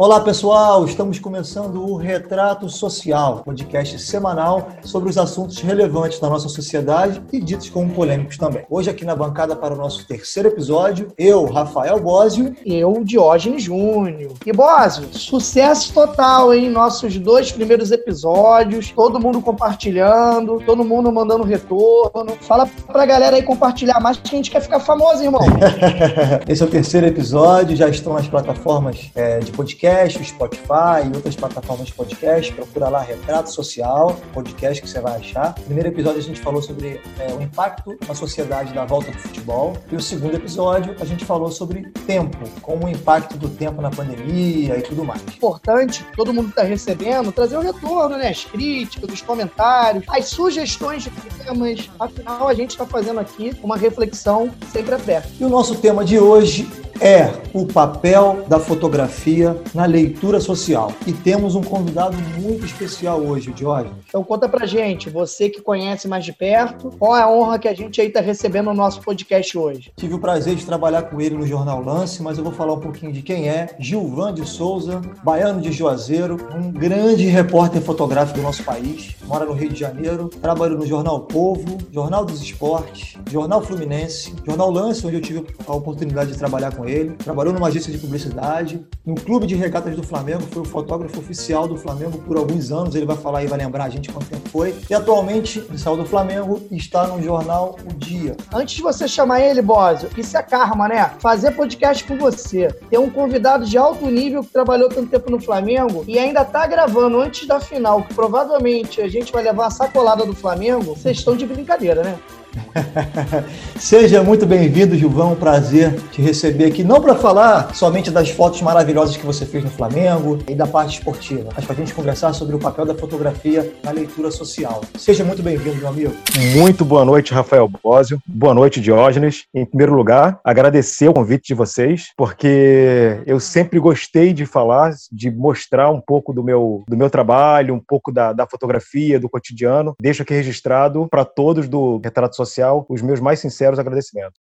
Olá pessoal, estamos começando o Retrato Social, podcast semanal sobre os assuntos relevantes da nossa sociedade e ditos como polêmicos também. Hoje aqui na bancada para o nosso terceiro episódio, eu, Rafael Bósio. E eu, Diógenes Júnior. E Bósio, sucesso total, hein? Nossos dois primeiros episódios, todo mundo compartilhando, todo mundo mandando retorno. Fala pra galera aí compartilhar mais que a gente quer ficar famoso, irmão. Esse é o terceiro episódio, já estão nas plataformas é, de podcast podcast, Spotify e outras plataformas de podcast. Procura lá Retrato Social, podcast que você vai achar. No primeiro episódio a gente falou sobre é, o impacto na sociedade da volta do futebol. E o segundo episódio a gente falou sobre tempo, como o impacto do tempo na pandemia e tudo mais. Importante, todo mundo está recebendo, trazer o retorno, né? As críticas, os comentários, as sugestões de temas. Afinal, a gente está fazendo aqui uma reflexão sempre aberta. E o nosso tema de hoje é o papel da fotografia na leitura social. E temos um convidado muito especial hoje, Diógenes. Então conta pra gente, você que conhece mais de perto, qual é a honra que a gente aí tá recebendo no nosso podcast hoje? Tive o prazer de trabalhar com ele no Jornal Lance, mas eu vou falar um pouquinho de quem é. Gilvan de Souza, baiano de Juazeiro, um grande repórter fotográfico do nosso país, mora no Rio de Janeiro, trabalha no Jornal Povo, Jornal dos Esportes, Jornal Fluminense, Jornal Lance, onde eu tive a oportunidade de trabalhar com ele, trabalhou numa agência de publicidade, no Clube de Regatas do Flamengo, foi o fotógrafo oficial do Flamengo por alguns anos, ele vai falar e vai lembrar a gente quanto tempo foi. E atualmente, ele saiu do Flamengo e está no jornal O Dia. Antes de você chamar ele, Bósio, isso é karma, né? Fazer podcast com você, ter um convidado de alto nível que trabalhou tanto tempo no Flamengo e ainda tá gravando antes da final, que provavelmente a gente vai levar a sacolada do Flamengo, vocês estão de brincadeira, né? Seja muito bem-vindo, Gilvão. Prazer te receber aqui, não para falar somente das fotos maravilhosas que você fez no Flamengo e da parte esportiva, mas para a gente conversar sobre o papel da fotografia na leitura social. Seja muito bem-vindo, meu amigo. Muito boa noite, Rafael Bósio. Boa noite, Diógenes. Em primeiro lugar, agradecer o convite de vocês, porque eu sempre gostei de falar, de mostrar um pouco do meu, do meu trabalho, um pouco da, da fotografia, do cotidiano. Deixo aqui registrado para todos do Retrato Social os meus mais sinceros agradecimentos.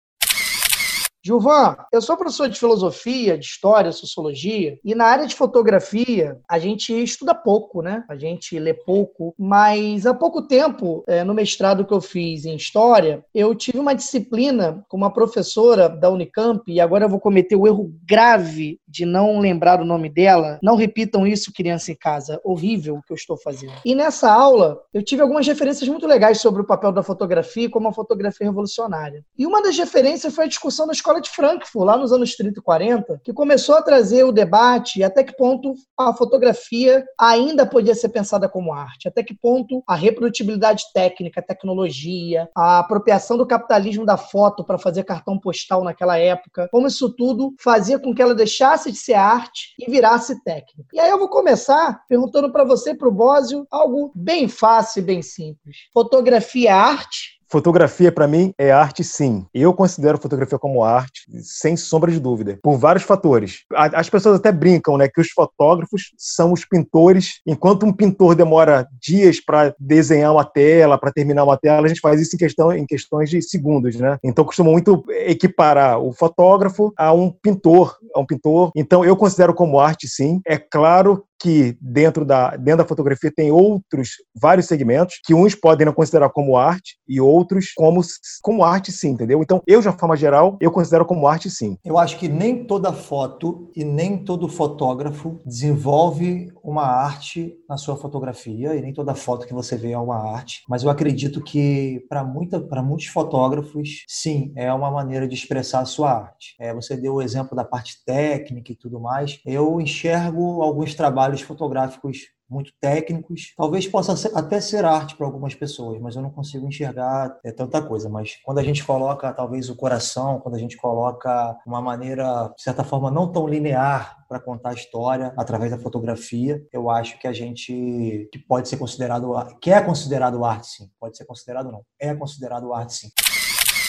Gilvan, eu sou professor de filosofia, de história, sociologia, e na área de fotografia a gente estuda pouco, né? A gente lê pouco, mas há pouco tempo, é, no mestrado que eu fiz em história, eu tive uma disciplina com uma professora da Unicamp, e agora eu vou cometer o erro grave de não lembrar o nome dela. Não repitam isso, criança em casa. Horrível o que eu estou fazendo. E nessa aula, eu tive algumas referências muito legais sobre o papel da fotografia como a fotografia revolucionária. E uma das referências foi a discussão da escola de Frankfurt, lá nos anos 30 e 40, que começou a trazer o debate até que ponto a fotografia ainda podia ser pensada como arte, até que ponto a reprodutibilidade técnica, a tecnologia, a apropriação do capitalismo da foto para fazer cartão postal naquela época, como isso tudo fazia com que ela deixasse de ser arte e virasse técnica. E aí eu vou começar perguntando para você, para o Bósio, algo bem fácil e bem simples. Fotografia é arte? Fotografia, para mim, é arte sim. Eu considero fotografia como arte, sem sombra de dúvida, por vários fatores. As pessoas até brincam, né, que os fotógrafos são os pintores. Enquanto um pintor demora dias para desenhar uma tela, para terminar uma tela, a gente faz isso em, questão, em questões de segundos, né? Então, costumo muito equiparar o fotógrafo a um pintor, a um pintor. Então, eu considero como arte sim. É claro que dentro da, dentro da fotografia tem outros, vários segmentos, que uns podem não considerar como arte e outros como, como arte sim, entendeu? Então, eu, de uma forma geral, eu considero como arte sim. Eu acho que nem toda foto e nem todo fotógrafo desenvolve uma arte na sua fotografia, e nem toda foto que você vê é uma arte, mas eu acredito que para muitos fotógrafos, sim, é uma maneira de expressar a sua arte. É, você deu o exemplo da parte técnica e tudo mais. Eu enxergo alguns trabalhos trabalhos fotográficos muito técnicos. Talvez possa ser, até ser arte para algumas pessoas, mas eu não consigo enxergar é, tanta coisa. Mas quando a gente coloca talvez o coração, quando a gente coloca uma maneira, de certa forma, não tão linear para contar a história através da fotografia, eu acho que a gente que pode ser considerado que é considerado arte sim, pode ser considerado não, é considerado arte sim.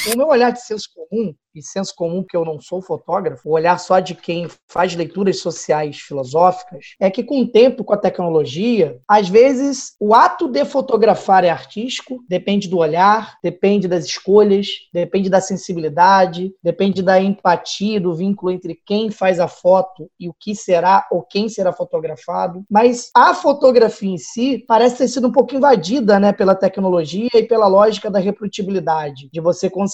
O meu olhar de senso comum e senso comum que eu não sou fotógrafo, o olhar só de quem faz leituras sociais filosóficas, é que com o tempo, com a tecnologia, às vezes o ato de fotografar é artístico, depende do olhar, depende das escolhas, depende da sensibilidade, depende da empatia, do vínculo entre quem faz a foto e o que será ou quem será fotografado. Mas a fotografia em si parece ter sido um pouco invadida né, pela tecnologia e pela lógica da reprodutibilidade, de você conseguir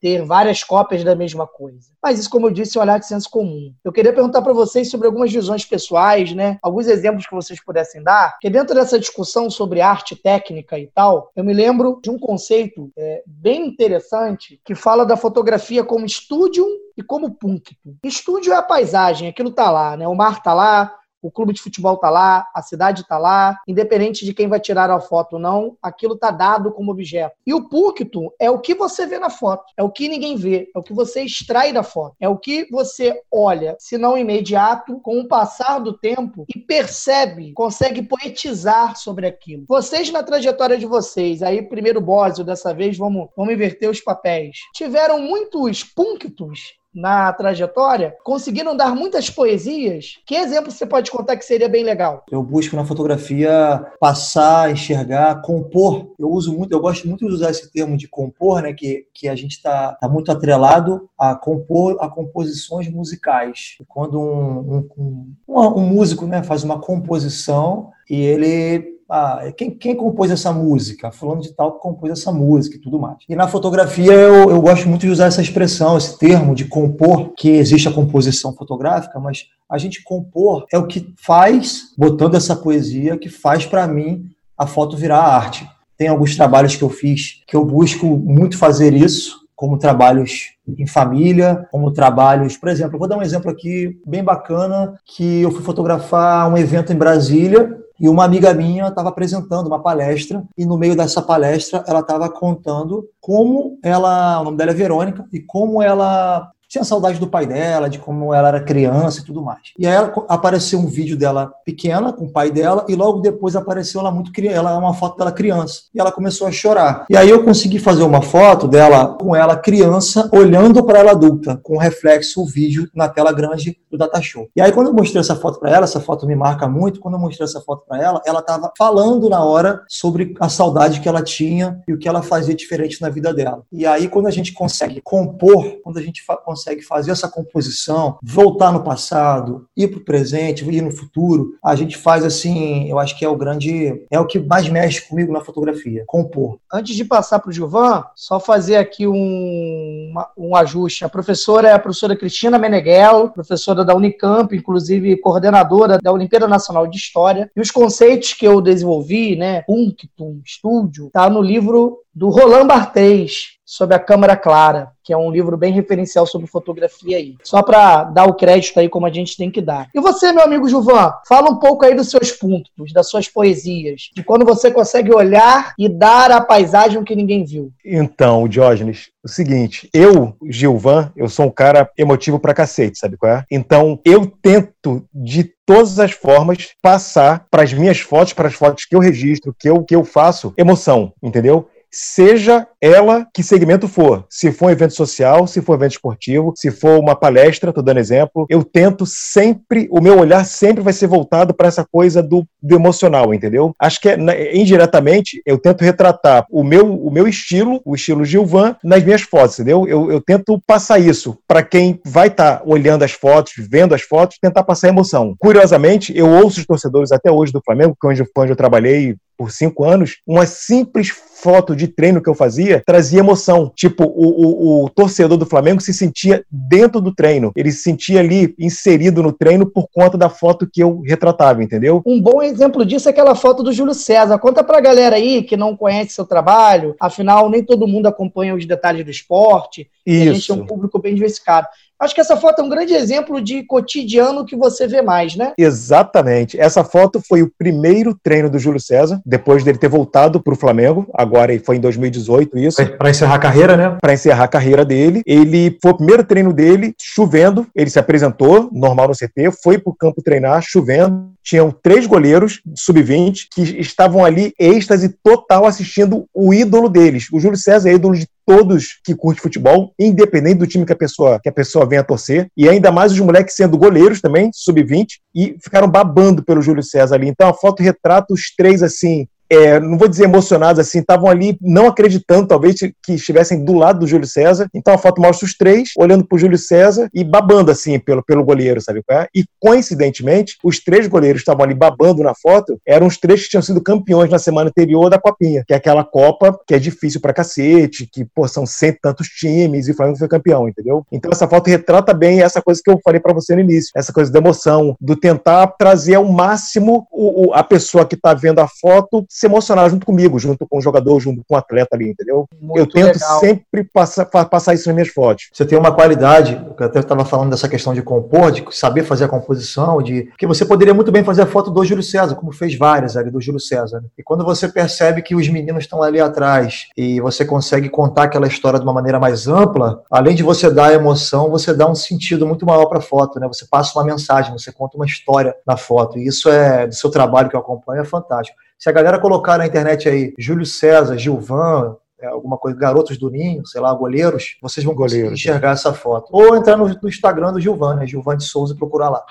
ter várias cópias da mesma coisa. Mas isso, como eu disse, é um olhar de senso comum. Eu queria perguntar para vocês sobre algumas visões pessoais, né? Alguns exemplos que vocês pudessem dar, porque dentro dessa discussão sobre arte técnica e tal, eu me lembro de um conceito é, bem interessante que fala da fotografia como estúdio e como punctum. Estúdio é a paisagem, aquilo tá lá, né? O mar tá lá, o clube de futebol está lá, a cidade está lá, independente de quem vai tirar a foto ou não, aquilo está dado como objeto. E o púlpito é o que você vê na foto, é o que ninguém vê, é o que você extrai da foto, é o que você olha, se não imediato, com o passar do tempo e percebe, consegue poetizar sobre aquilo. Vocês na trajetória de vocês, aí primeiro Bósio, dessa vez vamos, vamos inverter os papéis, tiveram muitos púlpitos na trajetória, conseguiram dar muitas poesias. Que exemplo você pode contar que seria bem legal? Eu busco na fotografia passar, enxergar, compor. Eu uso muito, eu gosto muito de usar esse termo de compor, né? Que, que a gente está tá muito atrelado a compor a composições musicais. Quando um, um, um, um músico né, faz uma composição e ele ah, quem, quem compôs essa música? Falando de tal compôs essa música e tudo mais. E na fotografia eu, eu gosto muito de usar essa expressão, esse termo de compor, que existe a composição fotográfica, mas a gente compor é o que faz, botando essa poesia, que faz para mim a foto virar arte. Tem alguns trabalhos que eu fiz que eu busco muito fazer isso, como trabalhos em família, como trabalhos, por exemplo, vou dar um exemplo aqui bem bacana que eu fui fotografar um evento em Brasília e uma amiga minha estava apresentando uma palestra e no meio dessa palestra ela estava contando como ela, o nome dela é Verônica, e como ela tinha saudade do pai dela, de como ela era criança e tudo mais. E aí ela, apareceu um vídeo dela pequena com o pai dela e logo depois apareceu ela muito criança, ela uma foto dela criança. E ela começou a chorar. E aí eu consegui fazer uma foto dela com ela criança olhando para ela adulta, com reflexo o vídeo na tela grande do Data Show. E aí quando eu mostrei essa foto para ela, essa foto me marca muito, quando eu mostrei essa foto para ela, ela estava falando na hora sobre a saudade que ela tinha e o que ela fazia diferente na vida dela. E aí quando a gente consegue compor, quando a gente consegue fazer essa composição, voltar no passado, ir para o presente, ir no futuro, a gente faz assim, eu acho que é o grande, é o que mais mexe comigo na fotografia, compor. Antes de passar para o Gilvan, só fazer aqui um, um ajuste. A professora é a professora Cristina Meneghello, professora da Unicamp, inclusive coordenadora da Olimpíada Nacional de História. E os conceitos que eu desenvolvi, né, punctum, estúdio, tá no livro do Roland Barthes, sobre a Câmara Clara, que é um livro bem referencial sobre fotografia aí. Só para dar o crédito aí como a gente tem que dar. E você, meu amigo Juvan, fala um pouco aí dos seus pontos, das suas poesias, de quando você consegue olhar e dar a paisagem que ninguém viu. Então, Diógenes, o seguinte, eu, Gilvan, eu sou um cara emotivo pra cacete, sabe qual é? Então, eu tento de todas as formas passar para as minhas fotos, para as fotos que eu registro, que eu, que eu faço, emoção, entendeu? Seja ela que segmento for. Se for um evento social, se for um evento esportivo, se for uma palestra, estou dando exemplo, eu tento sempre, o meu olhar sempre vai ser voltado para essa coisa do, do, emocional, entendeu? Acho que é, indiretamente eu tento retratar o meu, o meu estilo, o estilo Gilvan, nas minhas fotos, entendeu? Eu, eu tento passar isso para quem vai estar tá olhando as fotos, vendo as fotos, tentar passar emoção. Curiosamente, eu ouço os torcedores até hoje do Flamengo, que é onde eu trabalhei por cinco anos, uma simples foto de treino que eu fazia trazia emoção. Tipo, o, o, o, torcedor do Flamengo se sentia dentro do treino. Ele se sentia ali inserido no treino por conta da foto que eu retratava, entendeu? Um bom exemplo disso é aquela foto do Júlio César. Conta pra galera aí que não conhece seu trabalho, afinal, nem todo mundo acompanha os detalhes do esporte. Isso. a gente é um público bem diversificado. Acho que essa foto é um grande exemplo de cotidiano que você vê mais, né? Exatamente. Essa foto foi o primeiro treino do Júlio César, depois dele ter voltado para o Flamengo. Agora foi em 2018 isso. Para encerrar a carreira, né? Para encerrar a carreira dele. Ele foi o primeiro treino dele chovendo. Ele se apresentou normal no CT, foi para o campo treinar chovendo tinham três goleiros sub-20 que estavam ali êxtase total assistindo o ídolo deles. O Júlio César é ídolo de todos que curtem futebol, independente do time que a pessoa que a pessoa venha torcer, e ainda mais os moleques sendo goleiros também, sub-20, e ficaram babando pelo Júlio César ali. Então a foto retrata os três assim, é, não vou dizer emocionados, assim, estavam ali não acreditando, talvez, que estivessem do lado do Júlio César. Então a foto mostra os três olhando pro Júlio César e babando, assim, pelo, pelo goleiro, sabe é? E coincidentemente, os três goleiros estavam ali babando na foto, eram os três que tinham sido campeões na semana anterior da Copinha, que é aquela Copa que é difícil pra cacete, que, pô, são cento tantos times e o Flamengo foi campeão, entendeu? Então essa foto retrata bem essa coisa que eu falei para você no início, essa coisa da emoção, do tentar trazer ao máximo o, o, a pessoa que tá vendo a foto se emocionar junto comigo, junto com o jogador, junto com o atleta ali, entendeu? Muito eu tento legal. sempre passar, passar isso nas minhas fotos. Você tem uma qualidade, eu até estava falando dessa questão de compor, de saber fazer a composição, de que você poderia muito bem fazer a foto do Júlio César, como fez várias ali do Júlio César. E quando você percebe que os meninos estão ali atrás e você consegue contar aquela história de uma maneira mais ampla, além de você dar emoção, você dá um sentido muito maior para a foto, né? Você passa uma mensagem, você conta uma história na foto. E isso é do seu trabalho que eu acompanho é fantástico. Se a galera colocar na internet aí Júlio César, Gilvan, é, alguma coisa, garotos do Ninho, sei lá, goleiros, vocês vão conseguir Goleiro, enxergar essa foto. Ou entrar no, no Instagram do Gilvan, né? Gilvan de Souza e procurar lá.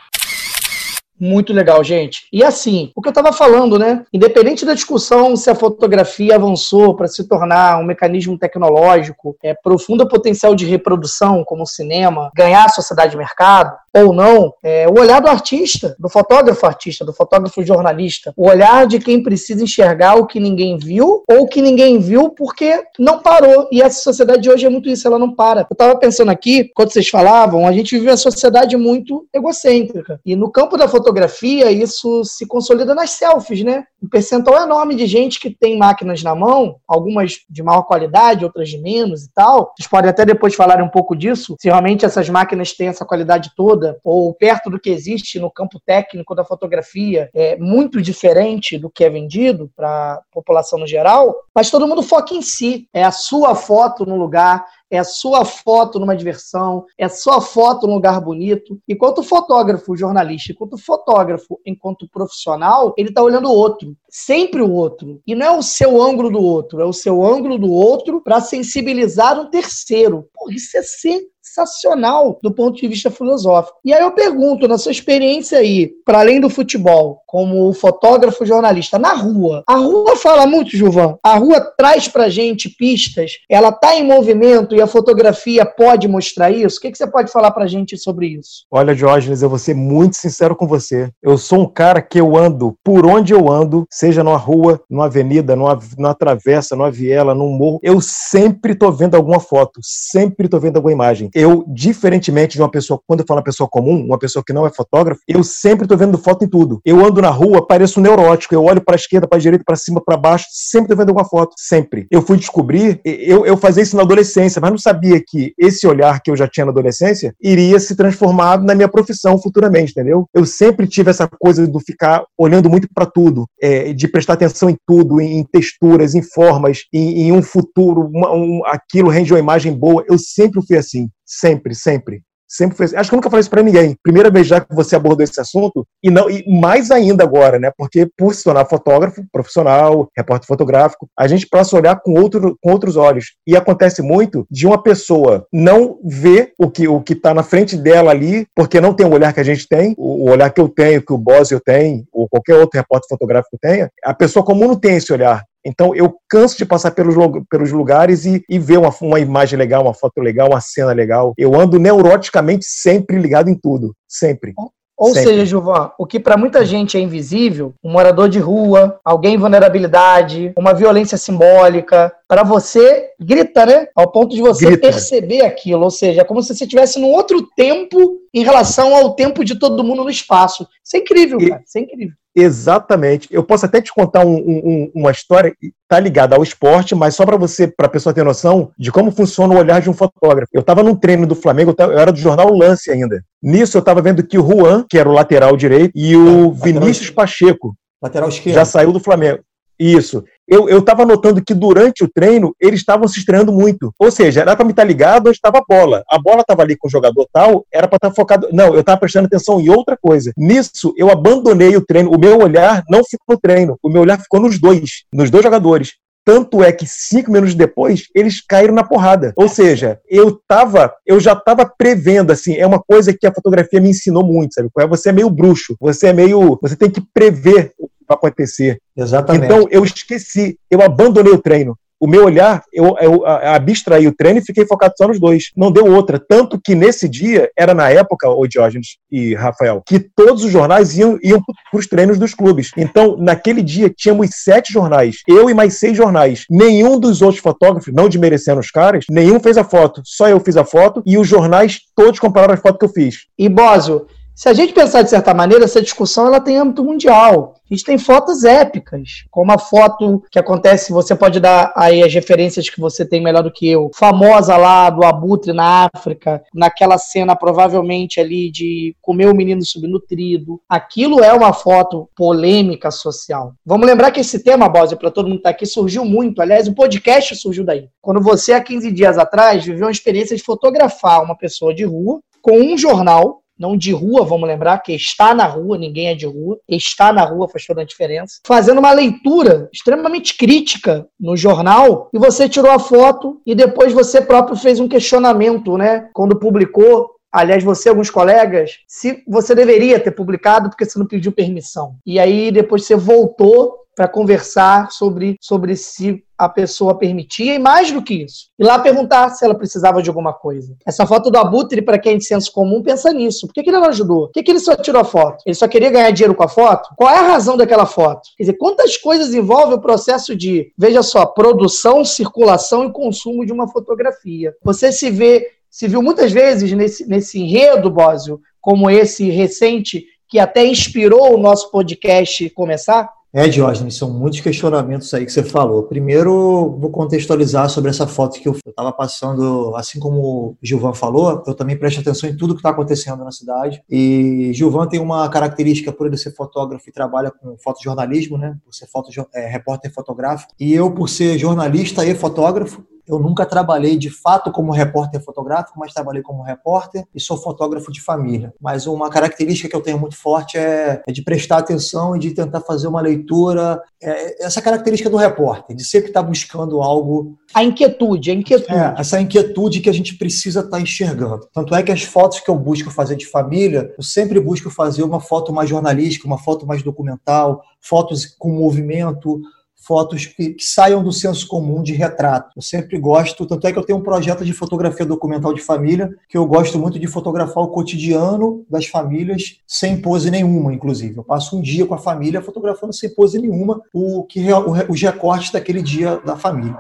Muito legal, gente. E assim, o que eu estava falando, né? Independente da discussão se a fotografia avançou para se tornar um mecanismo tecnológico, é, profunda potencial de reprodução, como o cinema, ganhar a sociedade de mercado, ou não, é, o olhar do artista, do fotógrafo artista, do fotógrafo jornalista, o olhar de quem precisa enxergar o que ninguém viu, ou que ninguém viu porque não parou. E essa sociedade de hoje é muito isso, ela não para. Eu estava pensando aqui, quando vocês falavam, a gente vive uma sociedade muito egocêntrica. E no campo da fotografia, isso se consolida nas selfies, né? Um percentual enorme de gente que tem máquinas na mão, algumas de maior qualidade, outras de menos e tal. Vocês podem até depois falar um pouco disso, se realmente essas máquinas têm essa qualidade toda, ou perto do que existe no campo técnico da fotografia, é muito diferente do que é vendido para a população no geral, mas todo mundo foca em si. É a sua foto no lugar, é a sua foto numa diversão, é a sua foto num lugar bonito. Enquanto fotógrafo jornalista, enquanto fotógrafo, enquanto profissional, ele está olhando o outro, sempre o outro. E não é o seu ângulo do outro, é o seu ângulo do outro para sensibilizar um terceiro. Pô, isso é ser sensacional do ponto de vista filosófico. E aí eu pergunto, na sua experiência aí, para além do futebol, como fotógrafo jornalista, na rua, a rua fala muito, Gilvan? A rua traz pra gente pistas, ela tá em movimento e a fotografia pode mostrar isso? O que, que você pode falar pra gente sobre isso? Olha, Diógenes, eu vou ser muito sincero com você. Eu sou um cara que eu ando por onde eu ando, seja numa rua, numa avenida, numa, numa travessa, numa viela, num morro, eu sempre tô vendo alguma foto, sempre tô vendo alguma imagem. Eu eu, diferentemente de uma pessoa, quando eu falo uma pessoa comum, uma pessoa que não é fotógrafo, eu sempre estou vendo foto em tudo. Eu ando na rua, pareço um neurótico, eu olho para esquerda, para direita, para cima, para baixo, sempre estou vendo alguma foto, sempre. Eu fui descobrir, eu, eu fazia isso na adolescência, mas não sabia que esse olhar que eu já tinha na adolescência iria se transformar na minha profissão futuramente, entendeu? Eu sempre tive essa coisa do ficar olhando muito para tudo, é, de prestar atenção em tudo, em, em texturas, em formas, em, em um futuro, uma, um, aquilo rende uma imagem boa. Eu sempre fui assim. Sempre, sempre. Sempre foi assim. Acho que eu nunca falei isso para ninguém. Primeira vez já que você abordou esse assunto, e não e mais ainda agora, né? Porque por se tornar fotógrafo profissional, repórter fotográfico, a gente passa a olhar com, outro, com outros olhos. E acontece muito de uma pessoa não ver o que o que está na frente dela ali, porque não tem o olhar que a gente tem, o, o olhar que eu tenho, que o Bosio tem, ou qualquer outro repórter fotográfico tenha. A pessoa comum não tem esse olhar. Então eu canso de passar pelos, pelos lugares e, e ver uma, uma imagem legal, uma foto legal, uma cena legal. Eu ando neuroticamente sempre ligado em tudo, sempre. Ou Sempre. seja, Gilvan, o que para muita gente é invisível, um morador de rua, alguém em vulnerabilidade, uma violência simbólica, para você grita, né? Ao ponto de você grita. perceber aquilo. Ou seja, é como se você estivesse num outro tempo em relação ao tempo de todo mundo no espaço. Isso é incrível, e, cara. Isso é incrível. Exatamente. Eu posso até te contar um, um, uma história que está ligada ao esporte, mas só para você, para a pessoa ter noção de como funciona o olhar de um fotógrafo. Eu estava num treino do Flamengo, eu era do jornal Lance ainda. Nisso eu estava vendo que o Juan, que era o lateral direito, e o Vinícius Pacheco, lateral esquerdo, já saiu do Flamengo. Isso eu estava notando que durante o treino eles estavam se estreando muito. Ou seja, era para me estar tá ligado onde estava a bola. A bola estava ali com o jogador tal, era para estar tá focado. Não, eu estava prestando atenção em outra coisa. Nisso, eu abandonei o treino. O meu olhar não ficou no treino. O meu olhar ficou nos dois, nos dois jogadores. Tanto é que cinco minutos depois, eles caíram na porrada. Ou seja, eu tava, eu já estava prevendo, assim, é uma coisa que a fotografia me ensinou muito, sabe? É, você é meio bruxo, você é meio. Você tem que prever o vai acontecer. Exatamente. Então eu esqueci, eu abandonei o treino o meu olhar, eu, eu abstraí o treino e fiquei focado só nos dois. Não deu outra. Tanto que nesse dia, era na época, o Diógenes e Rafael, que todos os jornais iam, iam para os treinos dos clubes. Então, naquele dia, tínhamos sete jornais. Eu e mais seis jornais. Nenhum dos outros fotógrafos, não desmerecendo os caras, nenhum fez a foto. Só eu fiz a foto e os jornais todos compararam as fotos que eu fiz. E Bósio, se a gente pensar de certa maneira, essa discussão ela tem âmbito mundial. A gente tem fotos épicas, como a foto que acontece, você pode dar aí as referências que você tem melhor do que eu, famosa lá do abutre na África, naquela cena provavelmente ali de comer o menino subnutrido. Aquilo é uma foto polêmica social. Vamos lembrar que esse tema, Bose, para todo mundo que tá aqui, surgiu muito. Aliás, o podcast surgiu daí. Quando você, há 15 dias atrás, viveu uma experiência de fotografar uma pessoa de rua com um jornal não de rua, vamos lembrar, que está na rua, ninguém é de rua, está na rua faz toda a diferença, fazendo uma leitura extremamente crítica no jornal, e você tirou a foto e depois você próprio fez um questionamento, né? Quando publicou, aliás, você e alguns colegas, se você deveria ter publicado porque você não pediu permissão. E aí depois você voltou para conversar sobre, sobre se a pessoa permitia e mais do que isso. E lá perguntar se ela precisava de alguma coisa. Essa foto do Abutre, para quem é de senso comum, pensa nisso. Por que, que ele não ajudou? Por que, que ele só tirou a foto? Ele só queria ganhar dinheiro com a foto? Qual é a razão daquela foto? Quer dizer, quantas coisas envolve o processo de, veja só, produção, circulação e consumo de uma fotografia? Você se vê, se viu muitas vezes nesse, nesse enredo, Bósio, como esse recente, que até inspirou o nosso podcast começar? É, Diógenes, são muitos questionamentos aí que você falou. Primeiro, vou contextualizar sobre essa foto que eu estava passando, assim como o Gilvan falou, eu também presto atenção em tudo que está acontecendo na cidade. E Gilvan tem uma característica por ele ser fotógrafo e trabalha com fotojornalismo, né? Por ser foto, é, repórter fotográfico. E eu, por ser jornalista e fotógrafo, eu nunca trabalhei de fato como repórter fotográfico, mas trabalhei como repórter e sou fotógrafo de família. Mas uma característica que eu tenho muito forte é, é de prestar atenção e de tentar fazer uma leitura. É, essa característica do repórter, de sempre estar buscando algo. A inquietude, a inquietude. É, essa inquietude que a gente precisa estar enxergando. Tanto é que as fotos que eu busco fazer de família, eu sempre busco fazer uma foto mais jornalística, uma foto mais documental, fotos com movimento, fotos que, que, saiam do senso comum de retrato. Eu sempre gosto, tanto é que eu tenho um projeto de fotografia documental de família, que eu gosto muito de fotografar o cotidiano das famílias sem pose nenhuma, inclusive. Eu passo um dia com a família fotografando sem pose nenhuma o que os recortes daquele dia da família.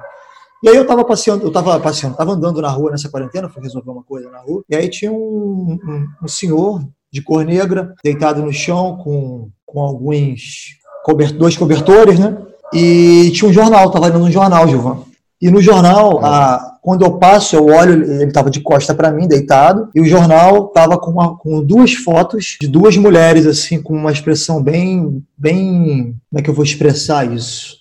E aí eu estava passeando, eu estava passeando, estava andando na rua nessa quarentena, fui resolver uma coisa na rua, e aí tinha um, um, um senhor de cor negra deitado no chão com, com alguns dois cobertores, né? E tinha um jornal, estava lendo um jornal, Gilvan. E no jornal, a, quando eu passo, eu olho, ele estava de costa para mim, deitado, e o jornal estava com, com, duas fotos de duas mulheres, assim, com uma expressão bem, bem, como é que eu vou expressar isso?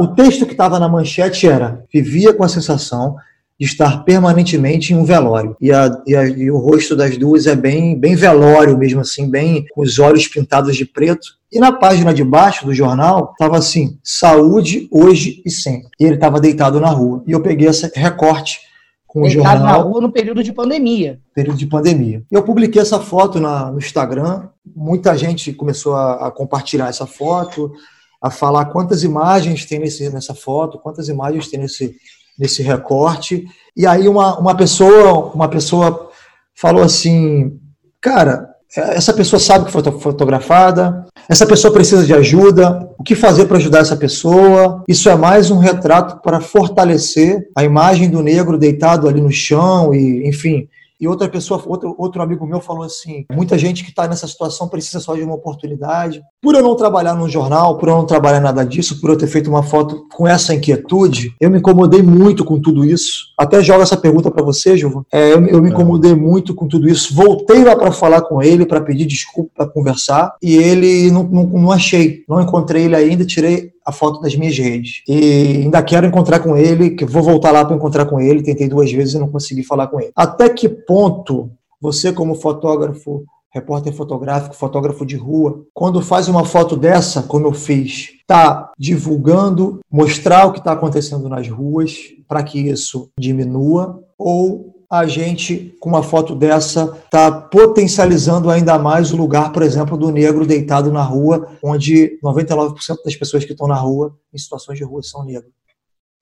O texto que estava na manchete era: vivia com a sensação de estar permanentemente em um velório. E, a, e, a, e, o rosto das duas é bem, bem velório mesmo assim, bem com os olhos pintados de preto. E na página de baixo do jornal estava assim: saúde hoje e sempre. E ele estava deitado na rua. E eu peguei esse recorte com deitado o jornal. na rua no período de pandemia. Período de pandemia. Eu publiquei essa foto na, no Instagram. Muita gente começou a, a compartilhar essa foto, a falar quantas imagens tem nesse, nessa foto, quantas imagens tem nesse nesse recorte. E aí uma, uma pessoa uma pessoa falou assim, cara, essa pessoa sabe que foi fotografada, essa pessoa precisa de ajuda, o que fazer para ajudar essa pessoa? Isso é mais um retrato para fortalecer a imagem do negro deitado ali no chão e, enfim, e outra pessoa, outro, outro amigo meu falou assim: muita gente que está nessa situação precisa só de uma oportunidade. Por eu não trabalhar no jornal, por eu não trabalhar nada disso, por eu ter feito uma foto com essa inquietude, eu me incomodei muito com tudo isso. Até jogo essa pergunta para você, Gilvan. É, eu, eu, me incomodei muito com tudo isso. Voltei lá para falar com ele, para pedir desculpa, para conversar, e ele não, não, não achei. Não encontrei ele ainda, tirei a foto das minhas redes. E ainda quero encontrar com ele, que vou voltar lá para encontrar com ele. Tentei duas vezes e não consegui falar com ele. Até que ponto você, como fotógrafo, repórter fotográfico, fotógrafo de rua, quando faz uma foto dessa, como eu fiz, está divulgando, mostrar o que está acontecendo nas ruas para que isso diminua, ou a gente, com uma foto dessa, está potencializando ainda mais o lugar, por exemplo, do negro deitado na rua, onde 99% das pessoas que estão na rua, em situações de rua, são negros.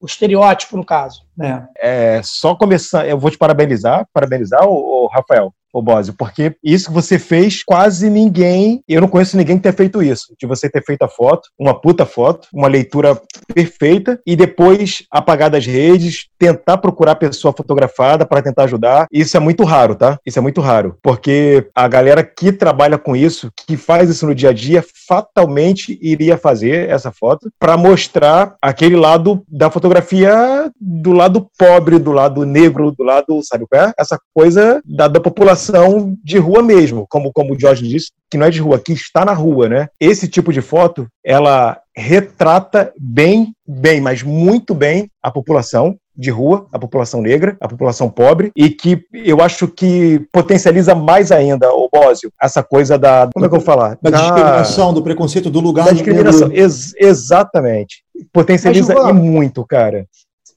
O estereótipo, no caso. É. é só começar, eu vou te parabenizar, parabenizar, o Rafael, ô Bósio, porque isso que você fez, quase ninguém, eu não conheço ninguém que tenha feito isso, de você ter feito a foto, uma puta foto, uma leitura perfeita, e depois apagar das redes, tentar procurar a pessoa fotografada para tentar ajudar. Isso é muito raro, tá? Isso é muito raro, porque a galera que trabalha com isso, que faz isso no dia a dia, fatalmente iria fazer essa foto para mostrar aquele lado da fotografia do lado pobre, do lado negro, do lado, sabe qual é? Essa coisa da, da população situação de rua mesmo, como, como o Jorge disse, que não é de rua, que está na rua, né? Esse tipo de foto, ela retrata bem, bem, mas muito bem a população de rua, a população negra, a população pobre, e que eu acho que potencializa mais ainda, o Bósio, essa coisa da. Como é que eu vou falar? Da, da discriminação, do preconceito, do lugar da discriminação. Ex exatamente. Potencializa Mas, Gilvan, e muito, cara.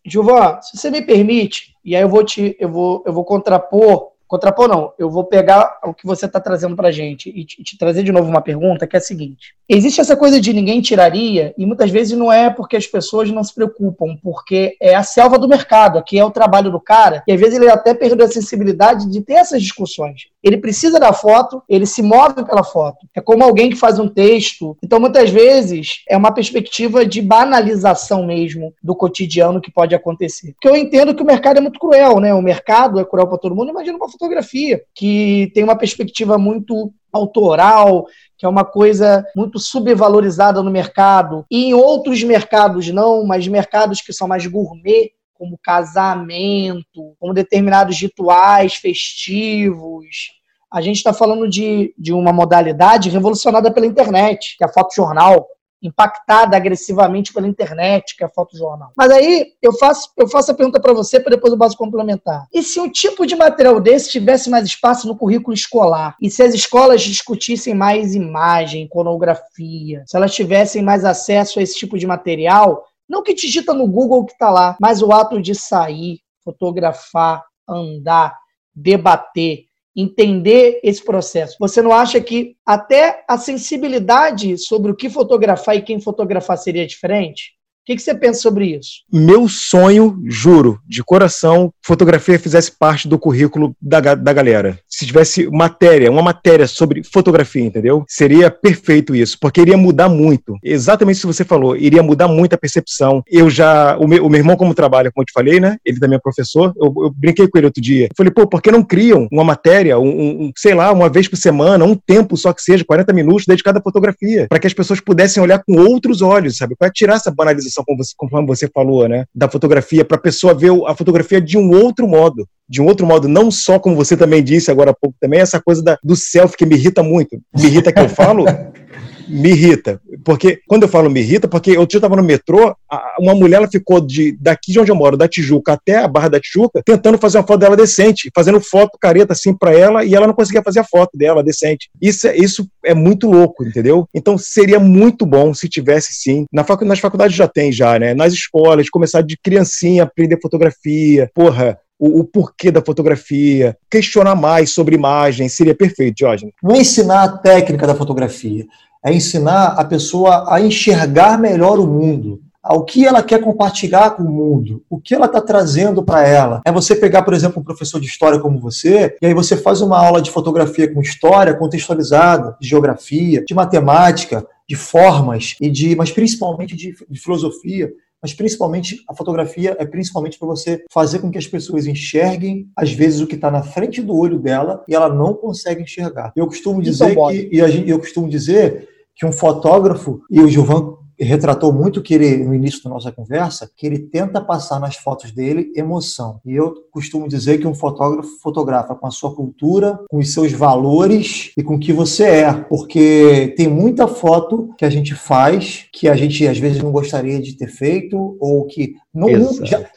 Gilvan, se você me permite, e aí eu vou te, eu vou, eu vou contrapor Contrapor não, eu vou pegar o que você está trazendo para a gente e te, te, trazer de novo uma pergunta que é a seguinte: existe essa coisa de ninguém tiraria e muitas vezes não é porque as pessoas não se preocupam, porque é a selva do mercado, aqui é o trabalho do cara e às vezes ele até perdeu a sensibilidade de ter essas discussões. Ele precisa da foto, ele se move pela foto. É como alguém que faz um texto. Então muitas vezes é uma perspectiva de banalização mesmo do cotidiano que pode acontecer. Porque eu entendo que o mercado é muito cruel, né? O mercado é cruel para todo mundo. Imagina uma fotografia, que tem uma perspectiva muito autoral, que é uma coisa muito subvalorizada no mercado. E em outros mercados não, mas mercados que são mais gourmet, como casamento, como determinados rituais festivos. A gente está falando de, de uma modalidade revolucionada pela internet, que é a fotojornal impactada agressivamente pela internet, que é a fotojornal. Mas aí eu faço, eu faço a pergunta para você para depois eu posso complementar. E se um tipo de material desse tivesse mais espaço no currículo escolar? E se as escolas discutissem mais imagem, iconografia? Se elas tivessem mais acesso a esse tipo de material? Não que digita no Google que está lá, mas o ato de sair, fotografar, andar, debater, entender esse processo. Você não acha que até a sensibilidade sobre o que fotografar e quem fotografar seria diferente? que, que você pensa sobre isso? Meu sonho, juro, de coração, fotografia fizesse parte do currículo da, da galera. Se tivesse matéria, uma matéria sobre fotografia, entendeu? Seria perfeito isso, porque iria mudar muito. Exatamente isso que você falou, iria mudar muito a percepção. Eu já, o meu, o meu irmão, como trabalha, como eu te falei, né? Ele também é professor, eu, eu brinquei com ele outro dia. Eu falei, pô, por que não criam uma matéria, um, um, sei lá, uma vez por semana, um tempo só que seja, 40 minutos, dedicado à fotografia, para que as pessoas pudessem olhar com outros olhos, sabe? Para tirar essa banalização como você, conforme você falou, né, da fotografia, para a pessoa ver a fotografia de um outro modo, de um outro modo, não só como você também disse agora há pouco também, essa coisa da, do selfie que me irrita muito. Me irrita que eu falo me irrita. Porque, quando eu falo me irrita, porque eu estava no metrô, uma mulher ela ficou de, daqui de onde eu moro, da Tijuca até a Barra da Tijuca, tentando fazer uma foto dela decente, fazendo foto careta assim para ela, e ela não conseguia fazer a foto dela decente. Isso, é, isso é muito louco, entendeu? Então seria muito bom se tivesse sim. Na facu nas faculdades já tem, já, né? Nas escolas, começar de criancinha, aprender fotografia. Porra, o, o, porquê da fotografia, questionar mais sobre imagem, seria perfeito, Jorge. Não ensinar a técnica da fotografia, é ensinar a pessoa a enxergar melhor o mundo, ao que ela quer compartilhar com o mundo, o que ela está trazendo para ela. É você pegar, por exemplo, um professor de história como você, e aí você faz uma aula de fotografia com história contextualizada, de geografia, de matemática, de formas e de, mas principalmente de, de filosofia mas principalmente a fotografia é principalmente para você fazer com que as pessoas enxerguem às vezes o que está na frente do olho dela e ela não consegue enxergar. Eu costumo dizer que e gente, eu costumo dizer que um fotógrafo e o Gilvan retratou muito que ele, no início da nossa conversa, que ele tenta passar nas fotos dele emoção. E eu costumo dizer que um fotógrafo fotografa com a sua cultura, com os seus valores e com o que você é. Porque tem muita foto que a gente faz que a gente às vezes não gostaria de ter feito ou que, não,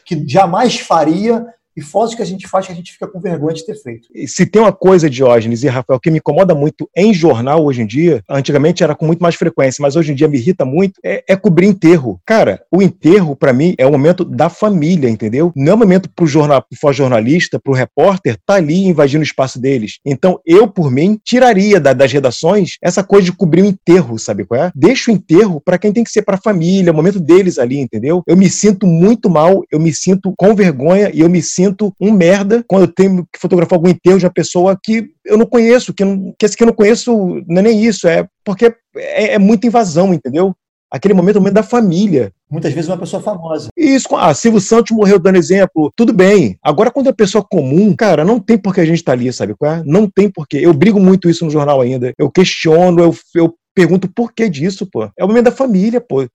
que jamais faria e fotos que a gente faz que a gente fica com vergonha de ter feito. Se tem uma coisa, Diógenes e Rafael, que me incomoda muito em jornal hoje em dia, antigamente era com muito mais frequência, mas hoje em dia me irrita muito, é, é cobrir enterro. Cara, o enterro, para mim, é o momento da família, entendeu? Não é o momento pro, jornal, pro jornalista, pro repórter, tá ali invadindo o espaço deles. Então, eu, por mim, tiraria da, das redações essa coisa de cobrir o enterro, sabe qual é? Deixa o enterro para quem tem que ser pra família, o momento deles ali, entendeu? Eu me sinto muito mal, eu me sinto com vergonha e eu me sinto um merda quando eu tenho que fotografar algum enterro de uma pessoa que eu não conheço, que, não, que esse que eu não conheço não é nem isso, é porque é, é muita invasão, entendeu? Aquele momento é o momento da família. Muitas vezes uma pessoa famosa. Isso, ah, Silvio Santos morreu dando exemplo, tudo bem. Agora, quando é pessoa comum, cara, não tem por que a gente estar tá ali, sabe é? Não tem porquê. Eu brigo muito isso no jornal ainda. Eu questiono, eu, eu pergunto por que disso, pô. É o momento da família, pô.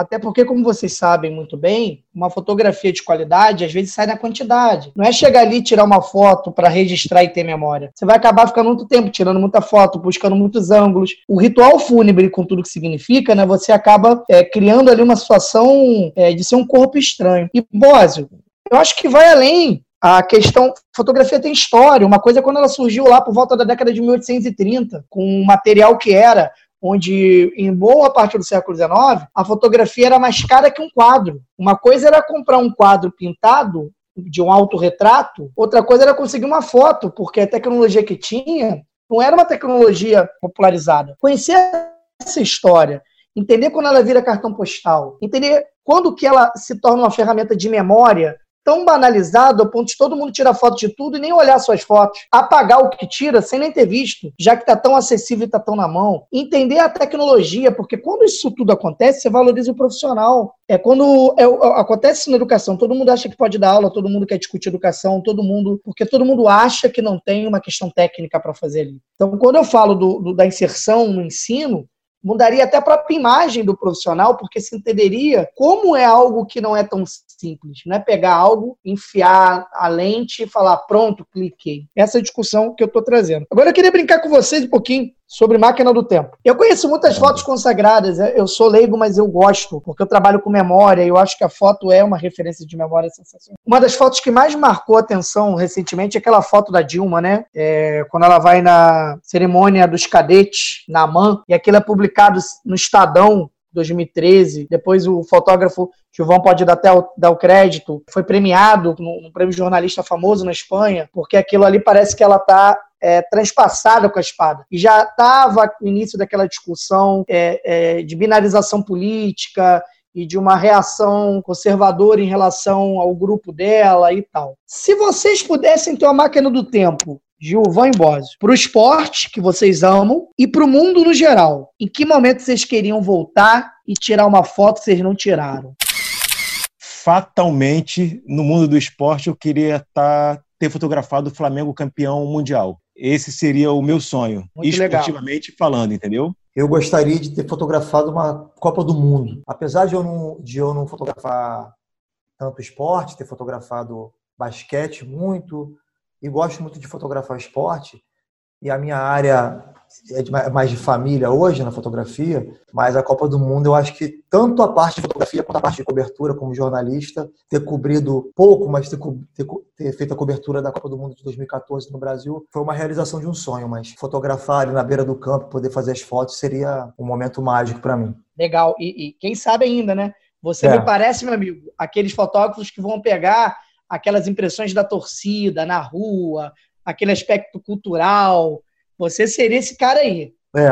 Até porque, como vocês sabem muito bem, uma fotografia de qualidade às vezes sai na quantidade. Não é chegar ali, tirar uma foto para registrar e ter memória. Você vai acabar ficando muito tempo tirando muita foto, buscando muitos ângulos. O ritual fúnebre, com tudo que significa, né, você acaba é, criando ali uma situação é, de ser um corpo estranho. E, Bósio, eu acho que vai além a questão, fotografia tem história. Uma coisa é quando ela surgiu lá por volta da década de 1830, com um material que era onde em boa parte do século XIX a fotografia era mais cara que um quadro. Uma coisa era comprar um quadro pintado de um autorretrato, outra coisa era conseguir uma foto, porque a tecnologia que tinha não era uma tecnologia popularizada. Conhecer essa história, entender quando ela vira cartão postal, entender quando que ela se torna uma ferramenta de memória tão banalizado ao ponto de todo mundo tirar foto de tudo e nem olhar suas fotos. Apagar o que tira sem nem ter visto, já que está tão acessível e está tão na mão. Entender a tecnologia, porque quando isso tudo acontece, você valoriza o profissional. É quando é, acontece na educação, todo mundo acha que pode dar aula, todo mundo quer discutir educação, todo mundo, porque todo mundo acha que não tem uma questão técnica para fazer ali. Então, quando eu falo do, do, da inserção no ensino, mudaria até a própria imagem do profissional, porque se entenderia como é algo que não é tão simples. Não é pegar algo, enfiar a lente e falar, pronto, cliquei. Essa é discussão que eu estou trazendo. Agora eu queria brincar com vocês um pouquinho sobre máquina do tempo. Eu conheço muitas fotos consagradas, é, eu sou leigo, mas eu gosto, porque eu trabalho com memória e eu acho que a foto é uma referência de memória sensacional. Uma das fotos que mais marcou a atenção recentemente é aquela foto da Dilma, né? É, quando ela vai na cerimônia dos cadetes, na AMAN, e aquilo é publicado no Estadão 2013. Depois o fotógrafo Gilvão pode dar até o, dar o crédito, foi premiado no, no prêmio jornalista famoso na Espanha, porque aquilo ali parece que ela está é, transpassada com a espada. E já estava no início daquela discussão é, é, de binarização política e de uma reação conservadora em relação ao grupo dela e tal. Se vocês pudessem ter uma máquina do tempo Gilvan Bósio, para o esporte que vocês amam e para o mundo no geral. Em que momento vocês queriam voltar e tirar uma foto que vocês não tiraram? Fatalmente, no mundo do esporte, eu queria estar tá, ter fotografado o Flamengo campeão mundial. Esse seria o meu sonho, Muito esportivamente legal. falando, entendeu? Eu gostaria de ter fotografado uma Copa do Mundo. Apesar de eu não, de eu não fotografar tanto esporte, ter fotografado basquete muito, e gosto muito de fotografar esporte, e a minha área é mais de família hoje na fotografia, mas a Copa do Mundo eu acho que tanto a parte de fotografia quanto a parte de cobertura como jornalista, ter cobrido pouco, mas ter, ter, ter, feito a cobertura da Copa do Mundo de 2014 no Brasil foi uma realização de um sonho, mas fotografar ali na beira do campo, poder fazer as fotos seria um momento mágico para mim. Legal, e, e, quem sabe ainda, né? Você é. me parece, meu amigo, aqueles fotógrafos que vão pegar aquelas impressões da torcida na rua, aquele aspecto cultural. Você seria esse cara aí. É.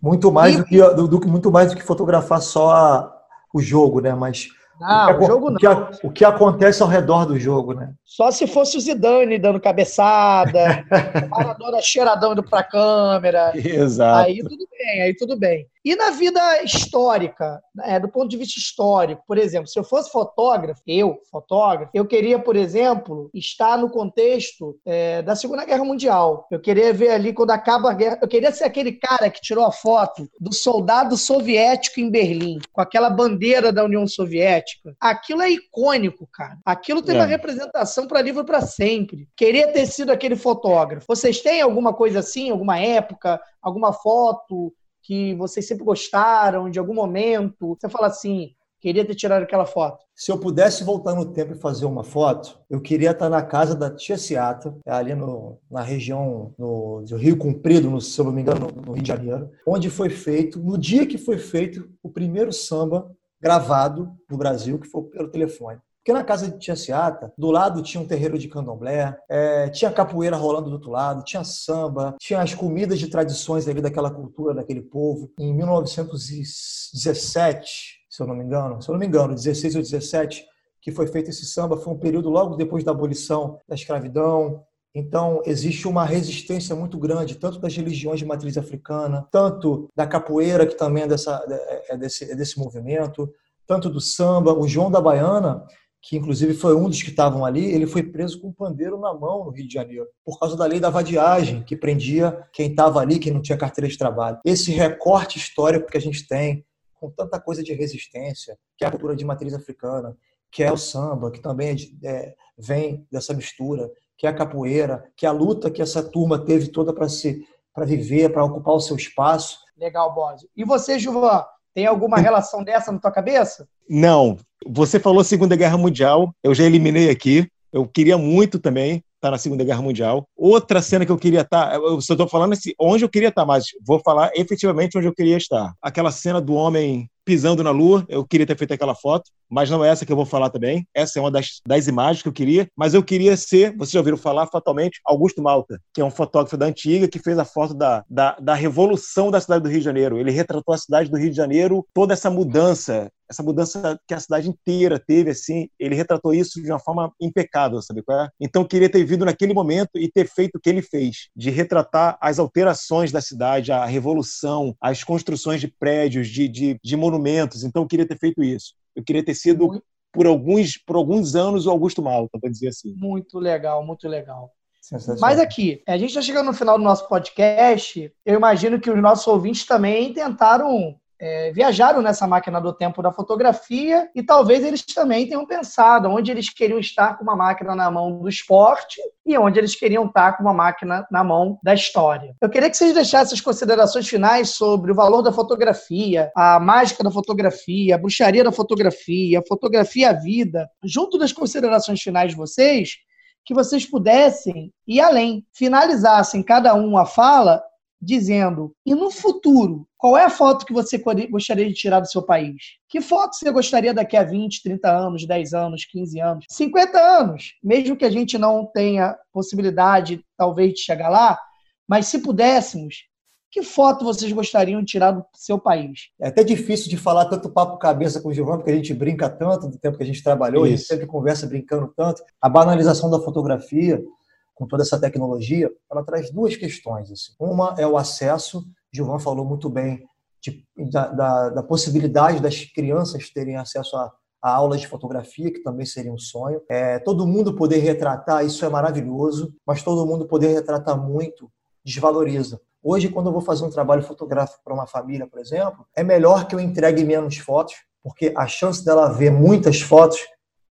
Muito mais, e... do, que, do, do, muito mais do que fotografar só a, o jogo, né? Mas não, o, o jogo não. O que, o que, acontece ao redor do jogo, né? Só se fosse o Zidane dando cabeçada, o Maradona cheiradão indo pra câmera. Exato. Aí tudo bem, aí tudo bem. E na vida histórica, né, do ponto de vista histórico, por exemplo, se eu fosse fotógrafo, eu, fotógrafo, eu queria, por exemplo, estar no contexto é, da Segunda Guerra Mundial. Eu queria ver ali quando acaba a guerra. Eu queria ser aquele cara que tirou a foto do soldado soviético em Berlim, com aquela bandeira da União Soviética. Aquilo é icônico, cara. Aquilo tem é. uma representação para livro para sempre. Queria ter sido aquele fotógrafo. Vocês têm alguma coisa assim, alguma época, alguma foto? que vocês sempre gostaram, de algum momento? Você fala assim, queria ter tirado aquela foto? Se eu pudesse voltar no tempo e fazer uma foto, eu queria estar na casa da tia Ciata, ali no, na região no, do Rio Comprido, no, se eu não me engano, no Rio de Janeiro, onde foi feito, no dia que foi feito o primeiro samba gravado no Brasil, que foi pelo telefone. Porque na casa de Tia Ciata, do lado tinha um terreiro de candomblé, é, tinha capoeira rolando do outro lado, tinha samba, tinha as comidas de tradições ali daquela cultura, daquele povo. Em 1917, se eu não me engano, se eu não me engano, 16 ou 17, que foi feito esse samba, foi um período logo depois da abolição da escravidão, então, existe uma resistência muito grande, tanto das religiões de matriz africana, tanto da capoeira, que também é, dessa, é, desse, é desse movimento, tanto do samba. O João da Baiana, que inclusive foi um dos que estavam ali, ele foi preso com um pandeiro na mão no Rio de Janeiro, por causa da lei da vadiagem, que prendia quem estava ali, quem não tinha carteira de trabalho. Esse recorte histórico que a gente tem, com tanta coisa de resistência, que é a cultura de matriz africana, que é o samba, que também é, é, vem dessa mistura, que é a capoeira, que é a luta que essa turma teve toda para se para viver, para ocupar o seu espaço. Legal, Bósio. E você, Juvan, tem alguma relação dessa na tua cabeça? Não, você falou Segunda Guerra Mundial, eu já eliminei aqui. Eu queria muito também estar tá na Segunda Guerra Mundial. Outra cena que eu queria estar, tá, eu só estou falando assim, onde eu queria estar, tá, mas vou falar efetivamente onde eu queria estar. Aquela cena do homem pisando na lua, eu queria ter feito aquela foto, mas não é essa que eu vou falar também. Essa é uma das, das imagens que eu queria, mas eu queria ser, vocês já ouviram falar fatalmente, Augusto Malta, que é um fotógrafo da antiga que fez a foto da, da, da revolução da cidade do Rio de Janeiro. Ele retratou a cidade do Rio de Janeiro, toda essa mudança, essa mudança que a cidade inteira teve, assim, ele retratou isso de uma forma impecável, sabe qual é? Então, eu queria ter vindo naquele momento e ter feito o que ele fez, de retratar as alterações da cidade, a revolução, as construções de prédios, de, de, de monumentos. Então, eu queria ter feito isso. Eu queria ter sido, muito... por alguns, por alguns anos, o Augusto Malta, para dizer assim. Muito legal, muito legal. Mas aqui, a gente está chegando no final do nosso podcast. Eu imagino que os nossos ouvintes também tentaram é, viajaram nessa máquina do tempo da fotografia e talvez eles também tenham pensado onde eles queriam estar com uma máquina na mão do esporte e onde eles queriam estar com uma máquina na mão da história. Eu queria que vocês deixassem as considerações finais sobre o valor da fotografia, a mágica da fotografia, a bruxaria da fotografia, a fotografia à vida, junto das considerações finais de vocês, que vocês pudessem ir além, finalizassem cada um a fala dizendo: e no futuro, qual é a foto que você gostaria de tirar do seu país? Que foto você gostaria daqui a 20, 30 anos, 10 anos, 15 anos, 50 anos? Mesmo que a gente não tenha possibilidade, talvez, de chegar lá, mas se pudéssemos, que foto vocês gostariam de tirar do seu país? É até difícil de falar tanto papo cabeça com o Giovanni, porque a gente brinca tanto do tempo que a gente trabalhou, Isso. a gente sempre conversa brincando tanto. A banalização da fotografia com toda essa tecnologia, ela traz duas questões. Assim. Uma é o acesso, Gilvan falou muito bem, de, da, da, da, possibilidade das crianças terem acesso a, a, aulas de fotografia, que também seria um sonho. É, todo mundo poder retratar, isso é maravilhoso, mas todo mundo poder retratar muito desvaloriza. Hoje, quando eu vou fazer um trabalho fotográfico para uma família, por exemplo, é melhor que eu entregue menos fotos, porque a chance dela ver muitas fotos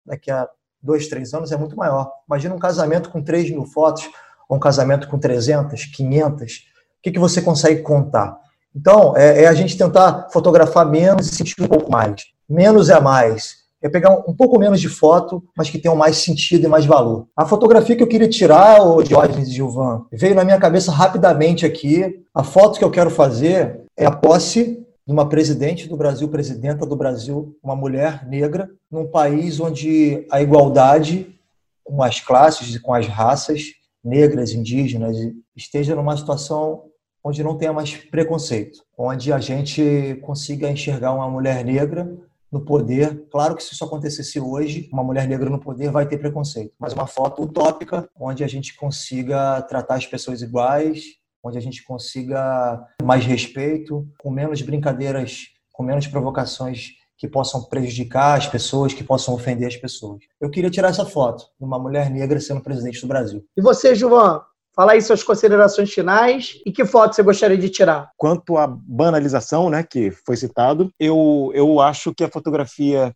daqui a dois, três anos é muito maior. Imagina um casamento com 3 mil fotos, ou um casamento com 300, 500. O que, que você consegue contar? Então, é, é, a gente tentar fotografar menos e sentir um pouco mais. Menos é mais. É pegar um, pouco menos de foto, mas que tenham mais sentido e mais valor. A fotografia que eu queria tirar, o Diógenes Gilvan, veio na minha cabeça rapidamente aqui. A foto que eu quero fazer é a posse de uma presidente do Brasil, presidenta do Brasil, uma mulher negra, num país onde a igualdade com as classes e com as raças negras, indígenas, esteja numa situação onde não tenha mais preconceito, onde a gente consiga enxergar uma mulher negra no poder. Claro que se isso acontecesse hoje, uma mulher negra no poder vai ter preconceito, mas uma foto utópica onde a gente consiga tratar as pessoas iguais, onde a gente consiga mais respeito, com menos brincadeiras, com menos provocações que possam prejudicar as pessoas, que possam ofender as pessoas. Eu queria tirar essa foto de uma mulher negra sendo presidente do Brasil. E você, João? Fala aí suas considerações finais e que foto você gostaria de tirar. Quanto à banalização, né, que foi citado, eu, eu acho que a fotografia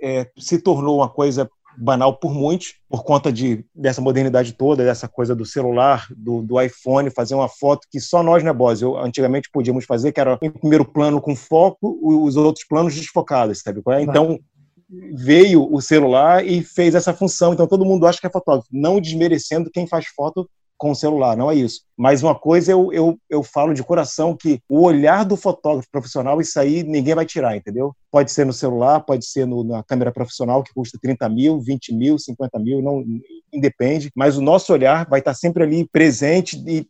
é, se tornou uma coisa banal por muitos, por conta de, dessa modernidade toda, dessa coisa do celular, do, do iPhone, fazer uma foto que só nós, né, Boss? Eu, antigamente podíamos fazer, que era em primeiro plano com foco, os outros planos desfocados, sabe? É? Então, veio o celular e fez essa função. Então, todo mundo acha que é fotógrafo, não desmerecendo quem faz foto com o celular, não é isso. Mas uma coisa eu, eu, eu falo de coração que o olhar do fotógrafo profissional, isso aí ninguém vai tirar, entendeu? Pode ser no celular, pode ser no, na câmera profissional, que custa 30 mil, 20 mil, 50 mil, não independe, mas o nosso olhar vai estar sempre ali presente e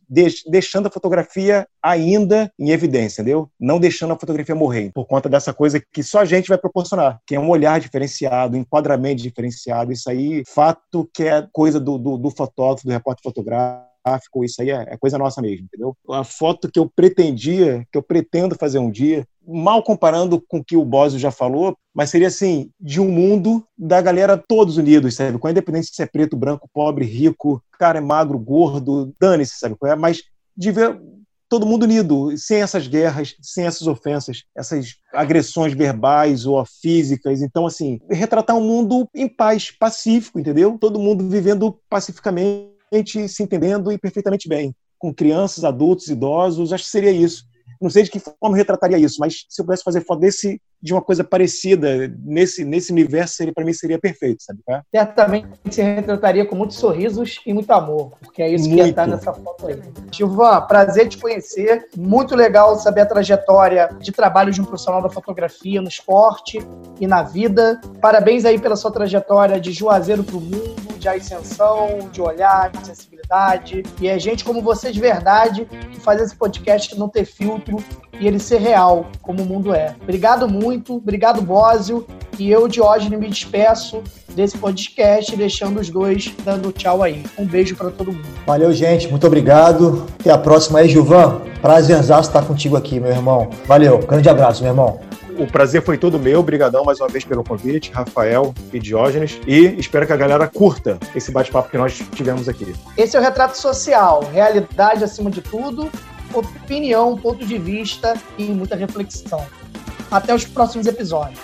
deixando a fotografia ainda em evidência, entendeu? Não deixando a fotografia morrer, por conta dessa coisa que só a gente vai proporcionar, que é um olhar diferenciado, um enquadramento diferenciado, isso aí, fato que é coisa do, do, do fotógrafo, do repórter fotográfico, gráfico, isso aí é, é, coisa nossa mesmo, entendeu? A foto que eu pretendia, que eu pretendo fazer um dia, mal comparando com o que o Bosio já falou, mas seria assim, de um mundo da galera todos unidos, sabe? Com a independência de ser preto, branco, pobre, rico, cara é magro, gordo, dane-se, sabe? É? Mas de ver todo mundo unido, sem essas guerras, sem essas ofensas, essas agressões verbais ou físicas. Então, assim, retratar um mundo em paz, pacífico, entendeu? Todo mundo vivendo pacificamente se entendendo e perfeitamente bem, com crianças, adultos, idosos, acho que seria isso. Não sei de que forma eu retrataria isso, mas se eu pudesse fazer foto desse, de uma coisa parecida nesse, nesse universo, para mim seria perfeito, sabe? É? Certamente se retrataria com muitos sorrisos e muito amor, porque é isso muito. que está nessa foto aí. Gilvan, prazer te conhecer. Muito legal saber a trajetória de trabalho de um profissional da fotografia no esporte e na vida. Parabéns aí pela sua trajetória de Juazeiro para o mundo de ascensão, de olhar, de sensibilidade. E é gente como você de verdade que faz esse podcast não ter filtro e ele ser real, como o mundo é. Obrigado muito, obrigado, Bósio. E eu, Diógenes, me despeço desse podcast, deixando os dois dando tchau aí. Um beijo para todo mundo. Valeu, gente. Muito obrigado. Até a próxima aí, Gilvan. Prazerzaço estar contigo aqui, meu irmão. Valeu. Grande abraço, meu irmão. O prazer foi todo meu. Obrigadão mais uma vez pelo convite, Rafael e Diógenes. E espero que a galera curta esse bate-papo que nós tivemos aqui. Esse é o Retrato Social. Realidade acima de tudo. Opinião, ponto de vista e muita reflexão. Até os próximos episódios.